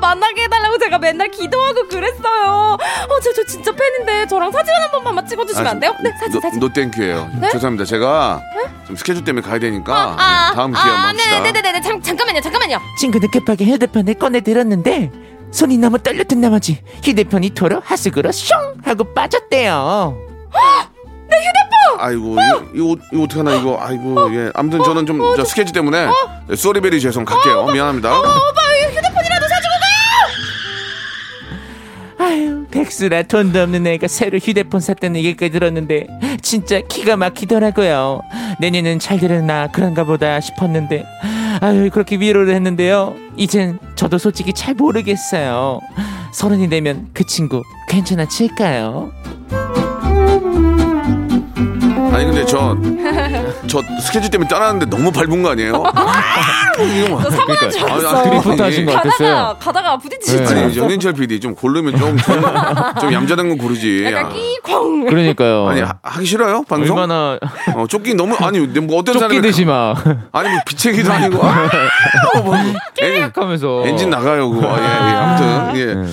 G: 만나게 해달라고 제가 맨날 기도하고 그랬어요. 어, 저, 저 진짜 팬인데 저랑 사진 한 번만 찍어주시면 안 돼요? 네, 사진,
A: no,
G: 사진.
A: No thank you예요. 죄송합니다. 제가 좀 스케줄 때문에 가야 되니까
G: 아,
A: 예, 다음 기회에 한번
G: 아,
A: 합시다.
G: 네네네네. 잠, 잠깐만요, 잠깐만요.
D: 친구는 급하게 휴대폰을 꺼내들었는데 손이 너무 떨렸던 나머지 휴대폰이 도로 하수구로 슝 하고 빠졌대요.
A: 아이고 이거, 이거, 이거 어떡하나 이거 아이고 예 아무튼 저는 좀저 스케줄 때문에 네, 쏘리베리 죄송 갈게요 미안합니다
D: 아유 백수라 돈도 없는 애가 새로 휴대폰 샀다는 얘기까지 들었는데 진짜 기가 막히더라고요. 내년은 잘 되려나 그런가 보다 싶었는데 아유 그렇게 위로를 했는데요. 이젠 저도 솔직히 잘 모르겠어요. 서른이 되면 그 친구 괜찮아질까요?
A: 아니 근데 저 저 스케줄 때문에 떠나는데 너무 밟은 거 아니에요? 이거 뭐.
G: 저 사고 난줄
A: 아니,
G: 알았어.
A: 아니,
D: 드리프트 하신 거
G: 가다가,
D: 같았어요.
G: 가다가 부딪히지.
D: 네.
A: 아니 정인철 PD 좀 고르면 좀 좀 좀 얌전한 거 고르지
G: 약간
A: 아,
G: 끼광.
D: 그러니까요.
A: 아니 하, 하기 싫어요 방송?
D: 얼마나
A: 어, 쫓기 너무 아니 뭐 어떤 사람이
D: 쫓기듯이 막
A: 아니 뭐 비체기도 아니고 아, 뭐, 엔,
D: 하면서
A: 엔진 나가요 그거 예, 예, 아무튼 예.
D: 네.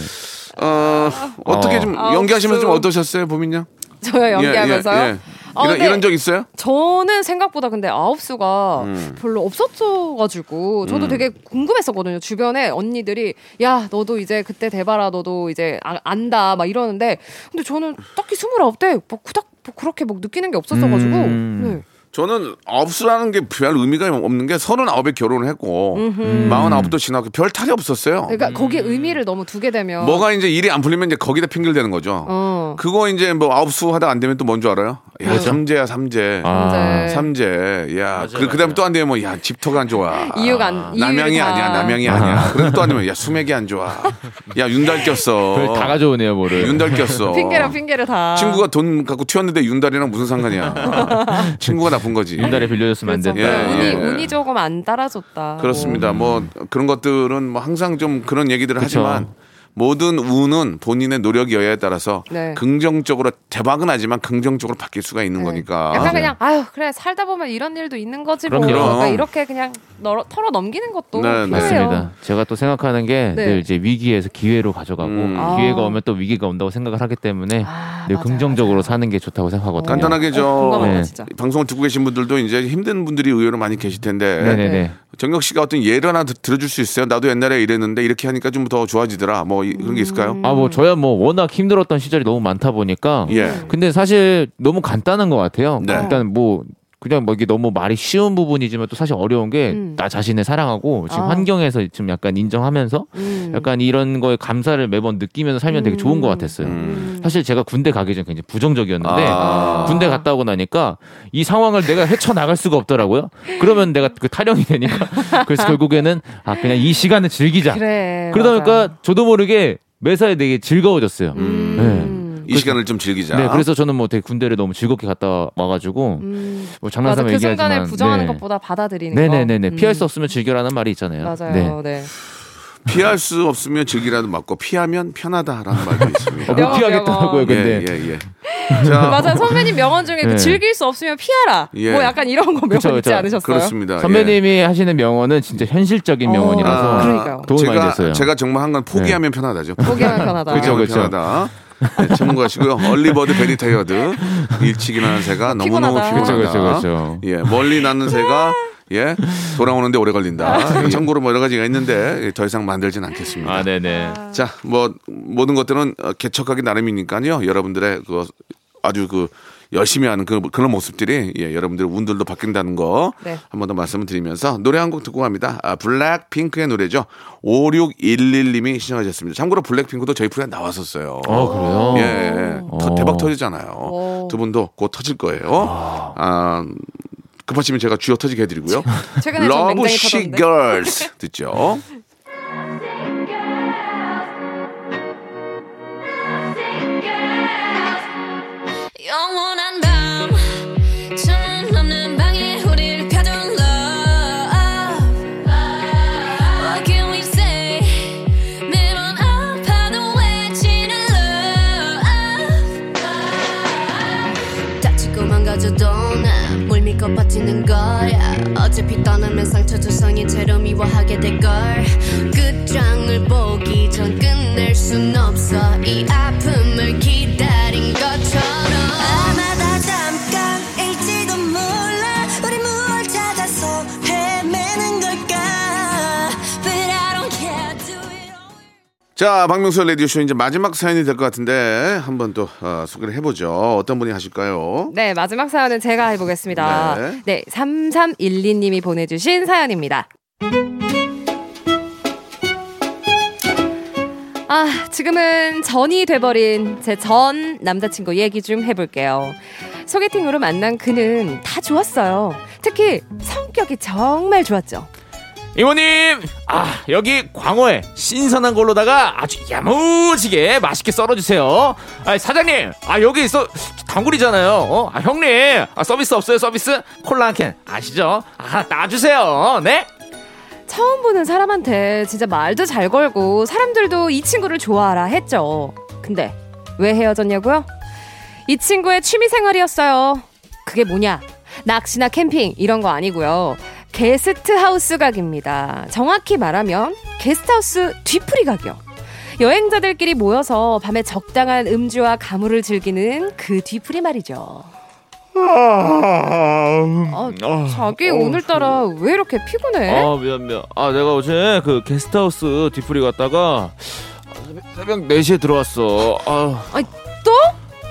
A: 어, 어떻게
D: 어.
A: 좀
G: 아홉
A: 연기하시면서 좀
G: 수.
A: 어떠셨어요 보민요?
G: 저요 연기하면서요.
A: 예, 예, 예.
G: 아,
A: 이런 이런 적 있어요?
G: 저는 생각보다 근데 아홉수가
A: 음.
G: 별로 없었어가지고 저도 되게 궁금했었거든요. 주변에 언니들이 야 너도 이제 그때 대봐라 너도 이제 아- 안다 막 이러는데 근데 저는 딱히 스물아홉 때뭐 그닥 뭐 그렇게 막 느끼는 게 없었어가지고
D: 음.
G: 네.
A: 저는 아홉수라는 게 별 의미가 없는 게 서른아홉에 결혼을 했고 마흔아홉도 지나고 별 탈이 없었어요.
G: 그러니까 거기에 의미를 너무 두게 되면
A: 뭐가 이제 일이 안 풀리면 이제 거기다 핑계를 대는 거죠.
G: 어.
A: 그거 이제 뭐 아홉 수 하다 안 되면 또 뭔 줄 알아요? 야 삼재야 삼재.
D: 아,
A: 삼재. 야, 그, 그 다음에 또안 되면 뭐, 야, 집터가 안 좋아.
G: 이유가 안-
A: 남양이
G: 이유가
A: 아니야, 남양이 아니야. 그럼 또 안 되면, 야, 수맥이 안 좋아. 야, 윤달 꼈어.
D: 별다 가져오네요, 뭐를.
A: 윤달 꼈어.
G: 핑계랑 핑계를 다
A: 친구가 돈 갖고 튀었는데 윤달이랑 무슨 상관이야. 친구가 나쁜 거지.
D: 윤달에 빌려줬으면 안
G: 그렇죠.
D: 된다.
A: 예,
G: 운이
A: 예.
G: 운이 조금 안 따라줬다.
A: 그렇습니다. 뭐, 그런 것들은 뭐 항상 좀 그런 얘기들을
D: 그쵸.
A: 하지만 모든 운은 본인의 노력 여야에 따라서
G: 네.
A: 긍정적으로 대박은 하지만 긍정적으로 바뀔 수가 있는
G: 네.
A: 거니까.
G: 약간 그냥 아유 그래 살다 보면 이런 일도 있는 거지 뭐.
D: 그럼요.
G: 그러니까 이렇게 그냥 널어, 털어 넘기는 것도
A: 네, 네.
G: 필요해요.
D: 맞습니다. 제가 또 생각하는 게
G: 네.
D: 늘 이제 위기에서 기회로 가져가고
A: 음.
D: 기회가
G: 아.
D: 오면 또 위기가 온다고 생각을 하기 때문에
G: 아,
D: 늘
G: 맞아요,
D: 긍정적으로
G: 맞아요.
D: 사는 게 좋다고 생각하거든요.
A: 간단하게 저
D: 네.
G: 진짜.
A: 방송을 듣고 계신 분들도 이제 힘든 분들이 의외로 많이 계실 텐데
D: 네네네.
A: 정혁 씨가 어떤 예를 하나 드- 들어줄 수 있어요? 나도 옛날에 이랬는데 이렇게 하니까 좀 더 좋아지더라. 뭐 이- 그런 게 있을까요?
D: 아 뭐 저야 뭐 워낙 힘들었던 시절이 너무 많다 보니까
A: 예.
D: 근데 사실 너무 간단한 것 같아요.
A: 네.
D: 일단 뭐 그냥 뭐 이게 너무 말이 쉬운 부분이지만 또 사실 어려운 게
G: 음.
D: 나 자신을 사랑하고 지금
G: 아.
D: 환경에서 좀 약간 인정하면서
G: 음.
D: 약간 이런 거에 감사를 매번 느끼면서 살면 되게 좋은 것 같았어요.
A: 음.
D: 사실 제가 군대 가기 전 굉장히 부정적이었는데
A: 아.
D: 군대 갔다 오고 나니까 이 상황을 내가 헤쳐 나갈 수가 없더라고요. 그러면 내가 그 타령이 되니까 그래서 결국에는 아 그냥 이 시간을 즐기자.
G: 그래.
D: 그러다
G: 맞아.
D: 보니까 저도 모르게 매사에 되게 즐거워졌어요.
G: 음.
A: 이 시간을 좀 즐기자.
D: 네, 그래서 저는 뭐 되게 군대를 너무 즐겁게 갔다 와가지고
G: 음.
D: 뭐
G: 맞아
D: 장난삼아
G: 그
D: 얘기하지만
G: 순간을 부정하는
D: 네.
G: 것보다 받아들이는 거.
D: 네네네네
G: 음.
D: 피할 수 없으면 즐겨라는 말이 있잖아요.
G: 맞아요. 네.
A: 피할 수 없으면 즐기라도 맞고 피하면 편하다라는 말도 있습니다.
D: 어, 못
G: 명언,
D: 피하겠더라고요,
G: 명언.
D: 근데.
A: 예, 예, 예. 자,
G: 맞아요. 선배님 명언 중에 그
D: 네.
G: 즐길 수 없으면 피하라.
A: 예.
G: 뭐 약간 이런 거 명언
D: 그쵸,
G: 있지. 않으셨어요?
A: 그렇습니다.
D: 선배님이 하시는 명언은 진짜 현실적인
G: 어.
D: 명언이라서
A: 아.
D: 도움이 많이
A: 제가
D: 됐어요.
A: 제가 정말 한 건 포기하면 편하다죠.
G: 포기하면 편하다.
D: 그죠,
A: 포기하면
D: 그죠.
A: 네, 참고하시고요. Early bird very tired 일찍 일어나는 새가 너무너무
G: 피곤하다.
A: 피곤하다. 예, 멀리 나는 새가 예 돌아오는데 오래 걸린다. 예, 참고로 뭐 여러 가지가 있는데 예, 더 이상 만들진 않겠습니다.
D: 아, 네네.
A: 자, 뭐 모든 것들은 어, 개척하기 나름이니까요. 여러분들의 그 아주 그 열심히 하는 그 그런 모습들이 예, 여러분들의 운들도 바뀐다는 거
G: 네.
A: 한번 더 말씀을 드리면서 노래 한 곡 듣고 갑니다. 아, 블랙핑크의 노래죠. 5611님이 신청하셨습니다. 참고로 블랙핑크도 저희 프로에 나왔었어요.
D: 어, 그래요?
A: 예, 예. 터-
D: 어.
A: 대박 터지잖아요.
G: 오.
A: 두 분도 곧 터질 거예요. 아, 급하시면 제가 쥐어 터지게 해드리고요. Love
G: 맹장이
A: sick
G: 터졌는데.
A: Girls 듣죠.
E: 버티는 거야. 어차피 떠나면 상처 조성인 채로 미워하게 될걸. 끝장을 보기 전 끝낼 순 없어. 이 아픔을 기다린
A: 자, 박명수 라디오쇼 이제 마지막 사연이 될 것 같은데 한번 또 어, 소개를 해보죠. 어떤 분이 하실까요?
G: 네, 마지막 사연은 제가 해보겠습니다.
A: 네.
G: 네, 3312님이 보내주신 사연입니다. 아, 지금은 전이 돼버린 제 전 남자친구 얘기 좀 해볼게요. 소개팅으로 만난 그는 다 좋았어요. 특히 성격이 정말 좋았죠.
D: 이모님, 아 여기 광어에 신선한 걸로다가 아주 야무지게 맛있게 썰어주세요. 아 사장님, 아 여기 있어 단골이잖아요. 어? 아 형님, 아 서비스 없어요 서비스? 콜라 한 캔 아시죠? 아 놔주세요. 네?
G: 처음 보는 사람한테 진짜 말도 잘 걸고 사람들도 이 친구를 좋아하라 했죠. 근데 왜 헤어졌냐고요? 이 친구의 취미 생활이었어요. 그게 뭐냐? 낚시나 캠핑 이런 거 아니고요. 게스트하우스 각입니다. 정확히 말하면 게스트하우스 뒤풀이 각이요. 여행자들끼리 모여서 밤에 적당한 음주와 가물을 즐기는 그 뒤풀이 말이죠.
H: 아, 자기 오늘따라 왜 이렇게 피곤해?
D: 아 미안 미안. 아 내가 어제 그 게스트하우스 뒤풀이 갔다가 새벽, 새벽 4시에 들어왔어. 아,
G: 아니, 또?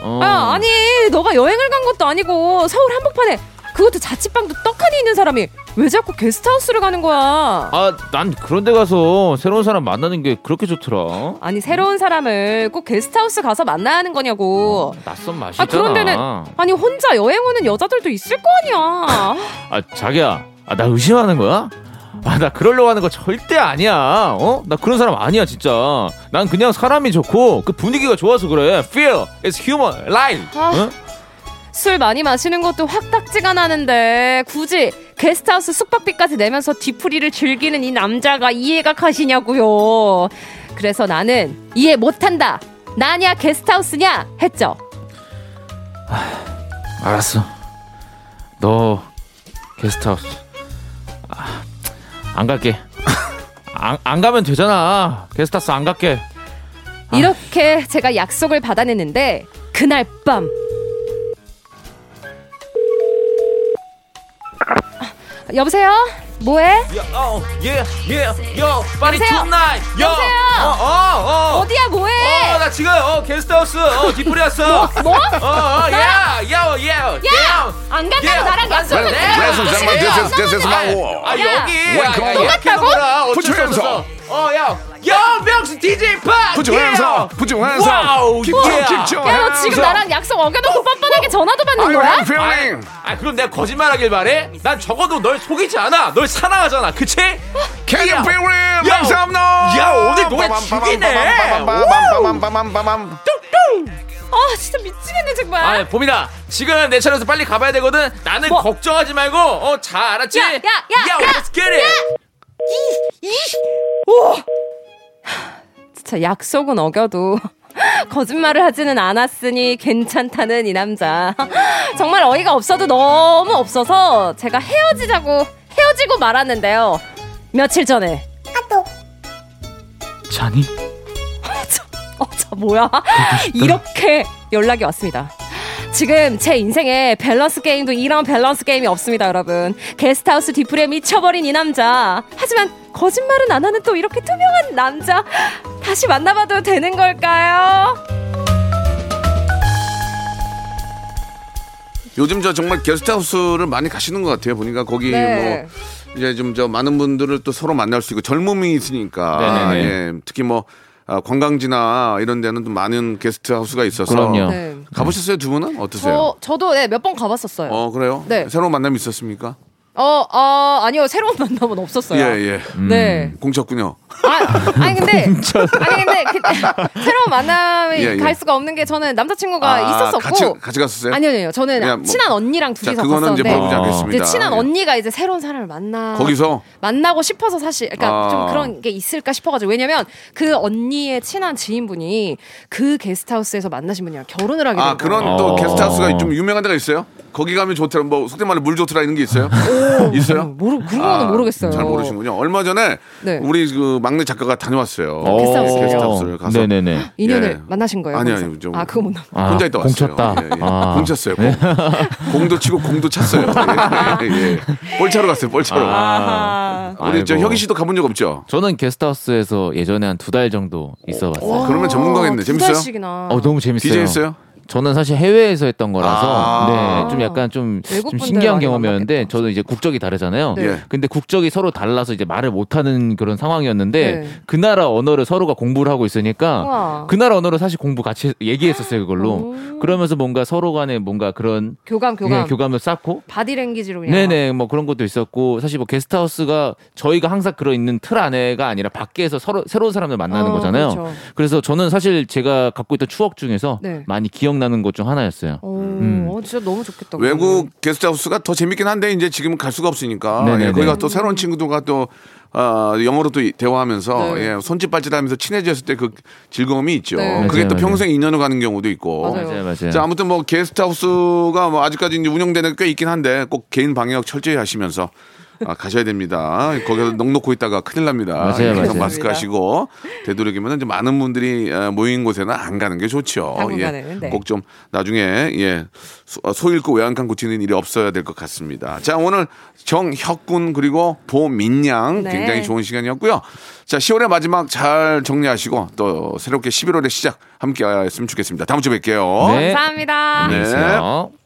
D: 어.
G: 아, 아니, 너가 여행을 간 것도 아니고 서울 한복판에 그것도 자취방도 떡하니 있는 사람이 왜 자꾸 게스트하우스를 가는 거야?
D: 아, 난 그런 데 가서 새로운 사람 만나는 게 그렇게 좋더라.
G: 아니, 새로운 사람을 꼭 게스트하우스 가서 만나야 하는 거냐고.
D: 낯선 맛이
G: 아. 그런 데는 아니, 혼자 여행 오는 여자들도 있을 거 아니야.
D: 아, 자기야. 아, 나 의심하는 거야? 아, 나 그러려고 하는 거 절대 아니야. 어? 나 그런 사람 아니야, 진짜. 난 그냥 사람이 좋고 그 분위기가 좋아서 그래. Feel is human, life.
G: 아.
D: 어?
G: 술 많이 마시는 것도 확 딱지가 나는데 굳이 게스트하우스 숙박비까지 내면서 뒤풀이를 즐기는 이 남자가 이해가 가시냐고요. 그래서 나는 이해 못한다. 나냐 게스트하우스냐 했죠.
D: 알았어. 너 게스트하우스. 아, 안 갈게. 안, 안 가면 되잖아. 게스트하우스 안 갈게.
G: 이렇게 제가 약속을 받아냈는데 그날 밤 여보세요? 뭐해?
D: 야, 어, 예, 예, 요, 빨리
G: 여보세요?
D: tonight. 요,
G: 여보세요?
D: 어, 어, 어.
G: 어 디야 뭐해?
D: 어, 나 지금 어 게스트하우스 어 뒤풀이 왔어.
G: 뭐?
D: 어, 어, 야, 야, 야,
G: 야! 안 간다고
D: 야,
G: 나랑 약속을.
A: Ladies and gentlemen, this is this is my
D: 아,
A: war.
D: 여기. 야, 야,
G: 똑같다고?
D: 이렇게 어쩔
A: Put your
D: 수
A: hands
D: 없어.
A: up.
D: 어, 야, 야, 명수 DJ 파.
A: Put your hands up. Put your hands
D: 와우,
A: your
G: 야너 지금. 나랑 약속 어겨놓고 뻔뻔하게 전화도 받는
A: I
G: 거야?
A: am feeling.
D: 아, 그럼 내가 거짓말하길 바래? 난 적어도 널 속이지 않아. 널 사랑하잖아. 그치?
A: Can you feel it?
D: 야. 야, 오늘 노래 죽이네.
A: 빠밤빠밤빠밤빠밤빠밤.
G: 아 진짜 미치겠네 정말.
D: 아, 봄이다. 지금 내 차례에서 빨리 가봐야 되거든. 나는
G: 뭐?
D: 걱정하지 말고, 어, 잘 알았지?
G: 야, 야, 야, 야.
D: let's get it.
G: 진 짜 약속은 어겨도 거짓말을 하지는 않았으니 괜찮다는 이 남자. 정말 어이가 없어도 너무 없어서 제가 헤어지자고 헤어지고 말았는데요. 며칠 전에
D: 자니?
G: 어, 저 뭐야? 이렇게 연락이 왔습니다. 지금 제 인생에 밸런스 게임도 이런 밸런스 게임이 없습니다, 여러분. 게스트하우스 뒤풀이에 미쳐버린 이 남자. 하지만 거짓말은 안 하는 또 이렇게 투명한 남자. 다시 만나봐도 되는 걸까요?
A: 요즘 저 정말 게스트하우스를 많이 가시는 것 같아요. 보니까 거기
G: 네.
A: 뭐 이제 좀 저 많은 분들을 또 서로 만날 수 있고 젊음이 있으니까
D: 네네네.
A: 예, 특히 뭐 아, 관광지나 이런 데는 좀 많은 게스트 하우스가 있어서
D: 그럼요.
G: 네.
A: 가보셨어요 두 분은 어떠세요?
G: 저, 저도 네, 몇 번 가봤었어요.
A: 어 그래요?
G: 네.
A: 새로운 만남이 있었습니까?
G: 어, 어, 아니요. 새로운 만남은 없었어요.
A: 예 예.
G: 네.
A: 공쳤군요.
G: 아, 아니 근데 아니 근데 그, 새로운 만남이
A: 예, 예.
G: 갈 수가 없는 게 저는 남자친구가
A: 아,
G: 있었었고
A: 같이 같이 갔었어요?
G: 아니요, 아니요. 저는
A: 그냥 뭐-
G: 친한 언니랑
A: 자
G: 둘이서
A: 그거는 이제
G: 갔었는데
A: 물어보지 않겠습니다.
G: 이제 친한
A: 예.
G: 언니가 이제 새로운 사람을 만나
A: 거기서
G: 만나고 싶어서 사실 그러니까
A: 아.
G: 좀 그런 게 있을까 싶어가지고 왜냐면 그 언니의 친한 지인분이 그 게스트하우스에서 만나신 분이랑 결혼을 하게
A: 된아 그런
G: 거예요.
A: 또
D: 어.
A: 게스트하우스가 좀 유명한 데가 있어요? 거기 가면 좋더라. 뭐 속된 말로 물 좋더라 이런 게 있어요? 있어요?
G: 모르 그런 거는 모르겠어요.
A: 아, 잘 모르시군요. 얼마 전에
G: 네.
A: 우리 그 막내 작가가 다녀왔어요.
D: 어,
G: 게스트하우스요?
A: 게스트하우스를 가서
D: 네네네.
G: 인연을
A: 예.
G: 만나신 거예요?
A: 아니? 아니, 좀-
G: 아 그거 못 나.
D: 아,
A: 혼자 있다 왔어요.
D: 공쳤다.
A: 예, 예.
D: 아.
A: 공쳤어요. 공. 공도 치고 공도 찼어요. 예, 예, 예. 볼차로 갔어요. 볼차로.
G: 아하.
A: 우리 저
D: 아이고.
A: 혁이 씨도 가본 적 없죠?
D: 저는 게스트하우스에서 예전에 한 두 달 정도 있어봤어요.
A: 그러면 전문가겠네.
G: 두
A: 재밌어요?
G: 달씩이나.
D: 어 너무 재밌어요.
A: DJ 했어요?
D: 저는 사실 해외에서 했던 거라서
A: 아.
D: 네, 좀 약간 좀, 좀 신기한 경험이었는데. 저도 이제 국적이 다르잖아요.
G: 네.
A: 예.
D: 근데 국적이 서로 달라서 이제 말을 못하는 그런 상황이었는데
G: 네.
D: 그 나라 언어를 서로가 공부를 하고 있으니까
G: 우와.
D: 그 나라 언어를 사실 공부 같이 얘기했었어요 그걸로.
G: 오.
D: 그러면서 뭔가 서로 간에 뭔가 그런
G: 교감 교감.
D: 교감을 쌓고
G: 바디랭귀지로 그냥.
D: 네네 뭐 그런 것도 있었고 사실 뭐 게스트하우스가 저희가 항상 들어 있는 틀 안에가 아니라 밖에서 서로 새로운 사람들 만나는
G: 어,
D: 거잖아요.
G: 그렇죠.
D: 그래서 저는 사실 제가 갖고 있던 추억 중에서
G: 네.
D: 많이 기억 나는 것중 하나였어요.
G: 오,
D: 음.
G: 어, 진짜 너무 좋겠다.
A: 외국 게스트하우스가 더 재밌긴 한데 이제 지금은 갈 수가 없으니까
D: 네네네.
A: 예, 거기가 또 새로운 친구들과 또 어, 영어로 또 대화하면서
G: 네.
A: 예, 손짓발짓하면서 친해졌을 때 그 즐거움이 있죠.
G: 네.
A: 그게
D: 맞아요,
A: 또
D: 맞아요.
A: 평생 인연을 가는 경우도 있고.
G: 맞아요.
D: 맞아요, 맞아요.
A: 자 아무튼 뭐 게스트하우스가 뭐 아직까지 이제 운영되는 게꽤 있긴 한데 꼭 개인 방역 철저히 하시면서 아, 가셔야 됩니다. 거기서 넋 놓고 있다가 큰일 납니다.
D: 맞아요, 맞아요.
A: 마스크 하시고 되도록이면 이제 많은 분들이 어, 모인 곳에는 안 가는 게 좋죠.
G: 당분간은, 네.
A: 꼭좀 나중에 예 소, 어, 소 잃고 외양간 고치는 일이 없어야 될 것 같습니다. 자 오늘 정혁군 그리고 보민양
G: 네.
A: 굉장히 좋은 시간이었고요. 자 10월의 마지막 잘 정리하시고 또 새롭게 11월의 시작 함께 했으면 좋겠습니다. 다음 주에 뵐게요.
D: 네.
G: 감사합니다.
A: 네.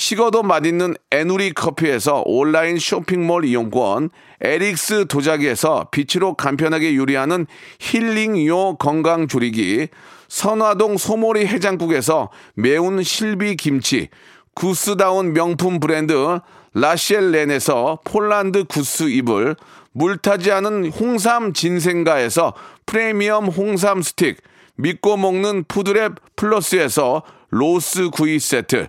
A: 식어도 맛있는 에누리 커피에서 온라인 쇼핑몰 이용권, 에릭스 도자기에서 빛으로 간편하게 요리하는 힐링요 건강조리기, 선화동 소모리 해장국에서 매운 실비 김치, 구스다운 명품 브랜드 라셸렌에서 폴란드 구스 이불, 물타지 않은 홍삼 진생가에서 프리미엄 홍삼 스틱, 믿고 먹는 푸드랩 플러스에서 로스 구이 세트,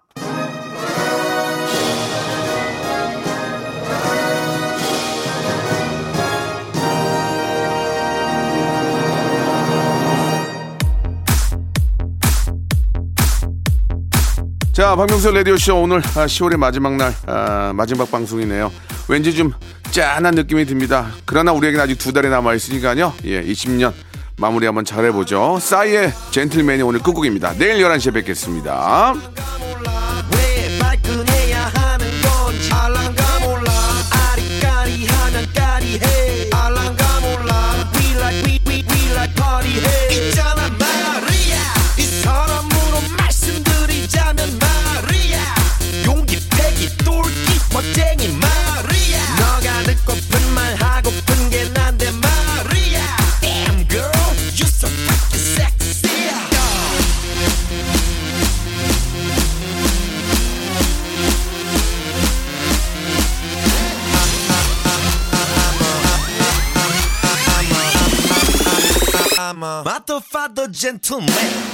A: 자, 박명수 라디오쇼 오늘 아, 10월의 마지막 날, 아, 마지막 방송이네요. 왠지 좀 짠한 느낌이 듭니다. 그러나 우리에게는 아직 두 달이 남아있으니까요. 예, 20년 마무리 한번 잘해보죠. 싸이의 젠틀맨이 오늘 끝곡입니다. 내일 11시에 뵙겠습니다.
C: 왜 The father, gentleman.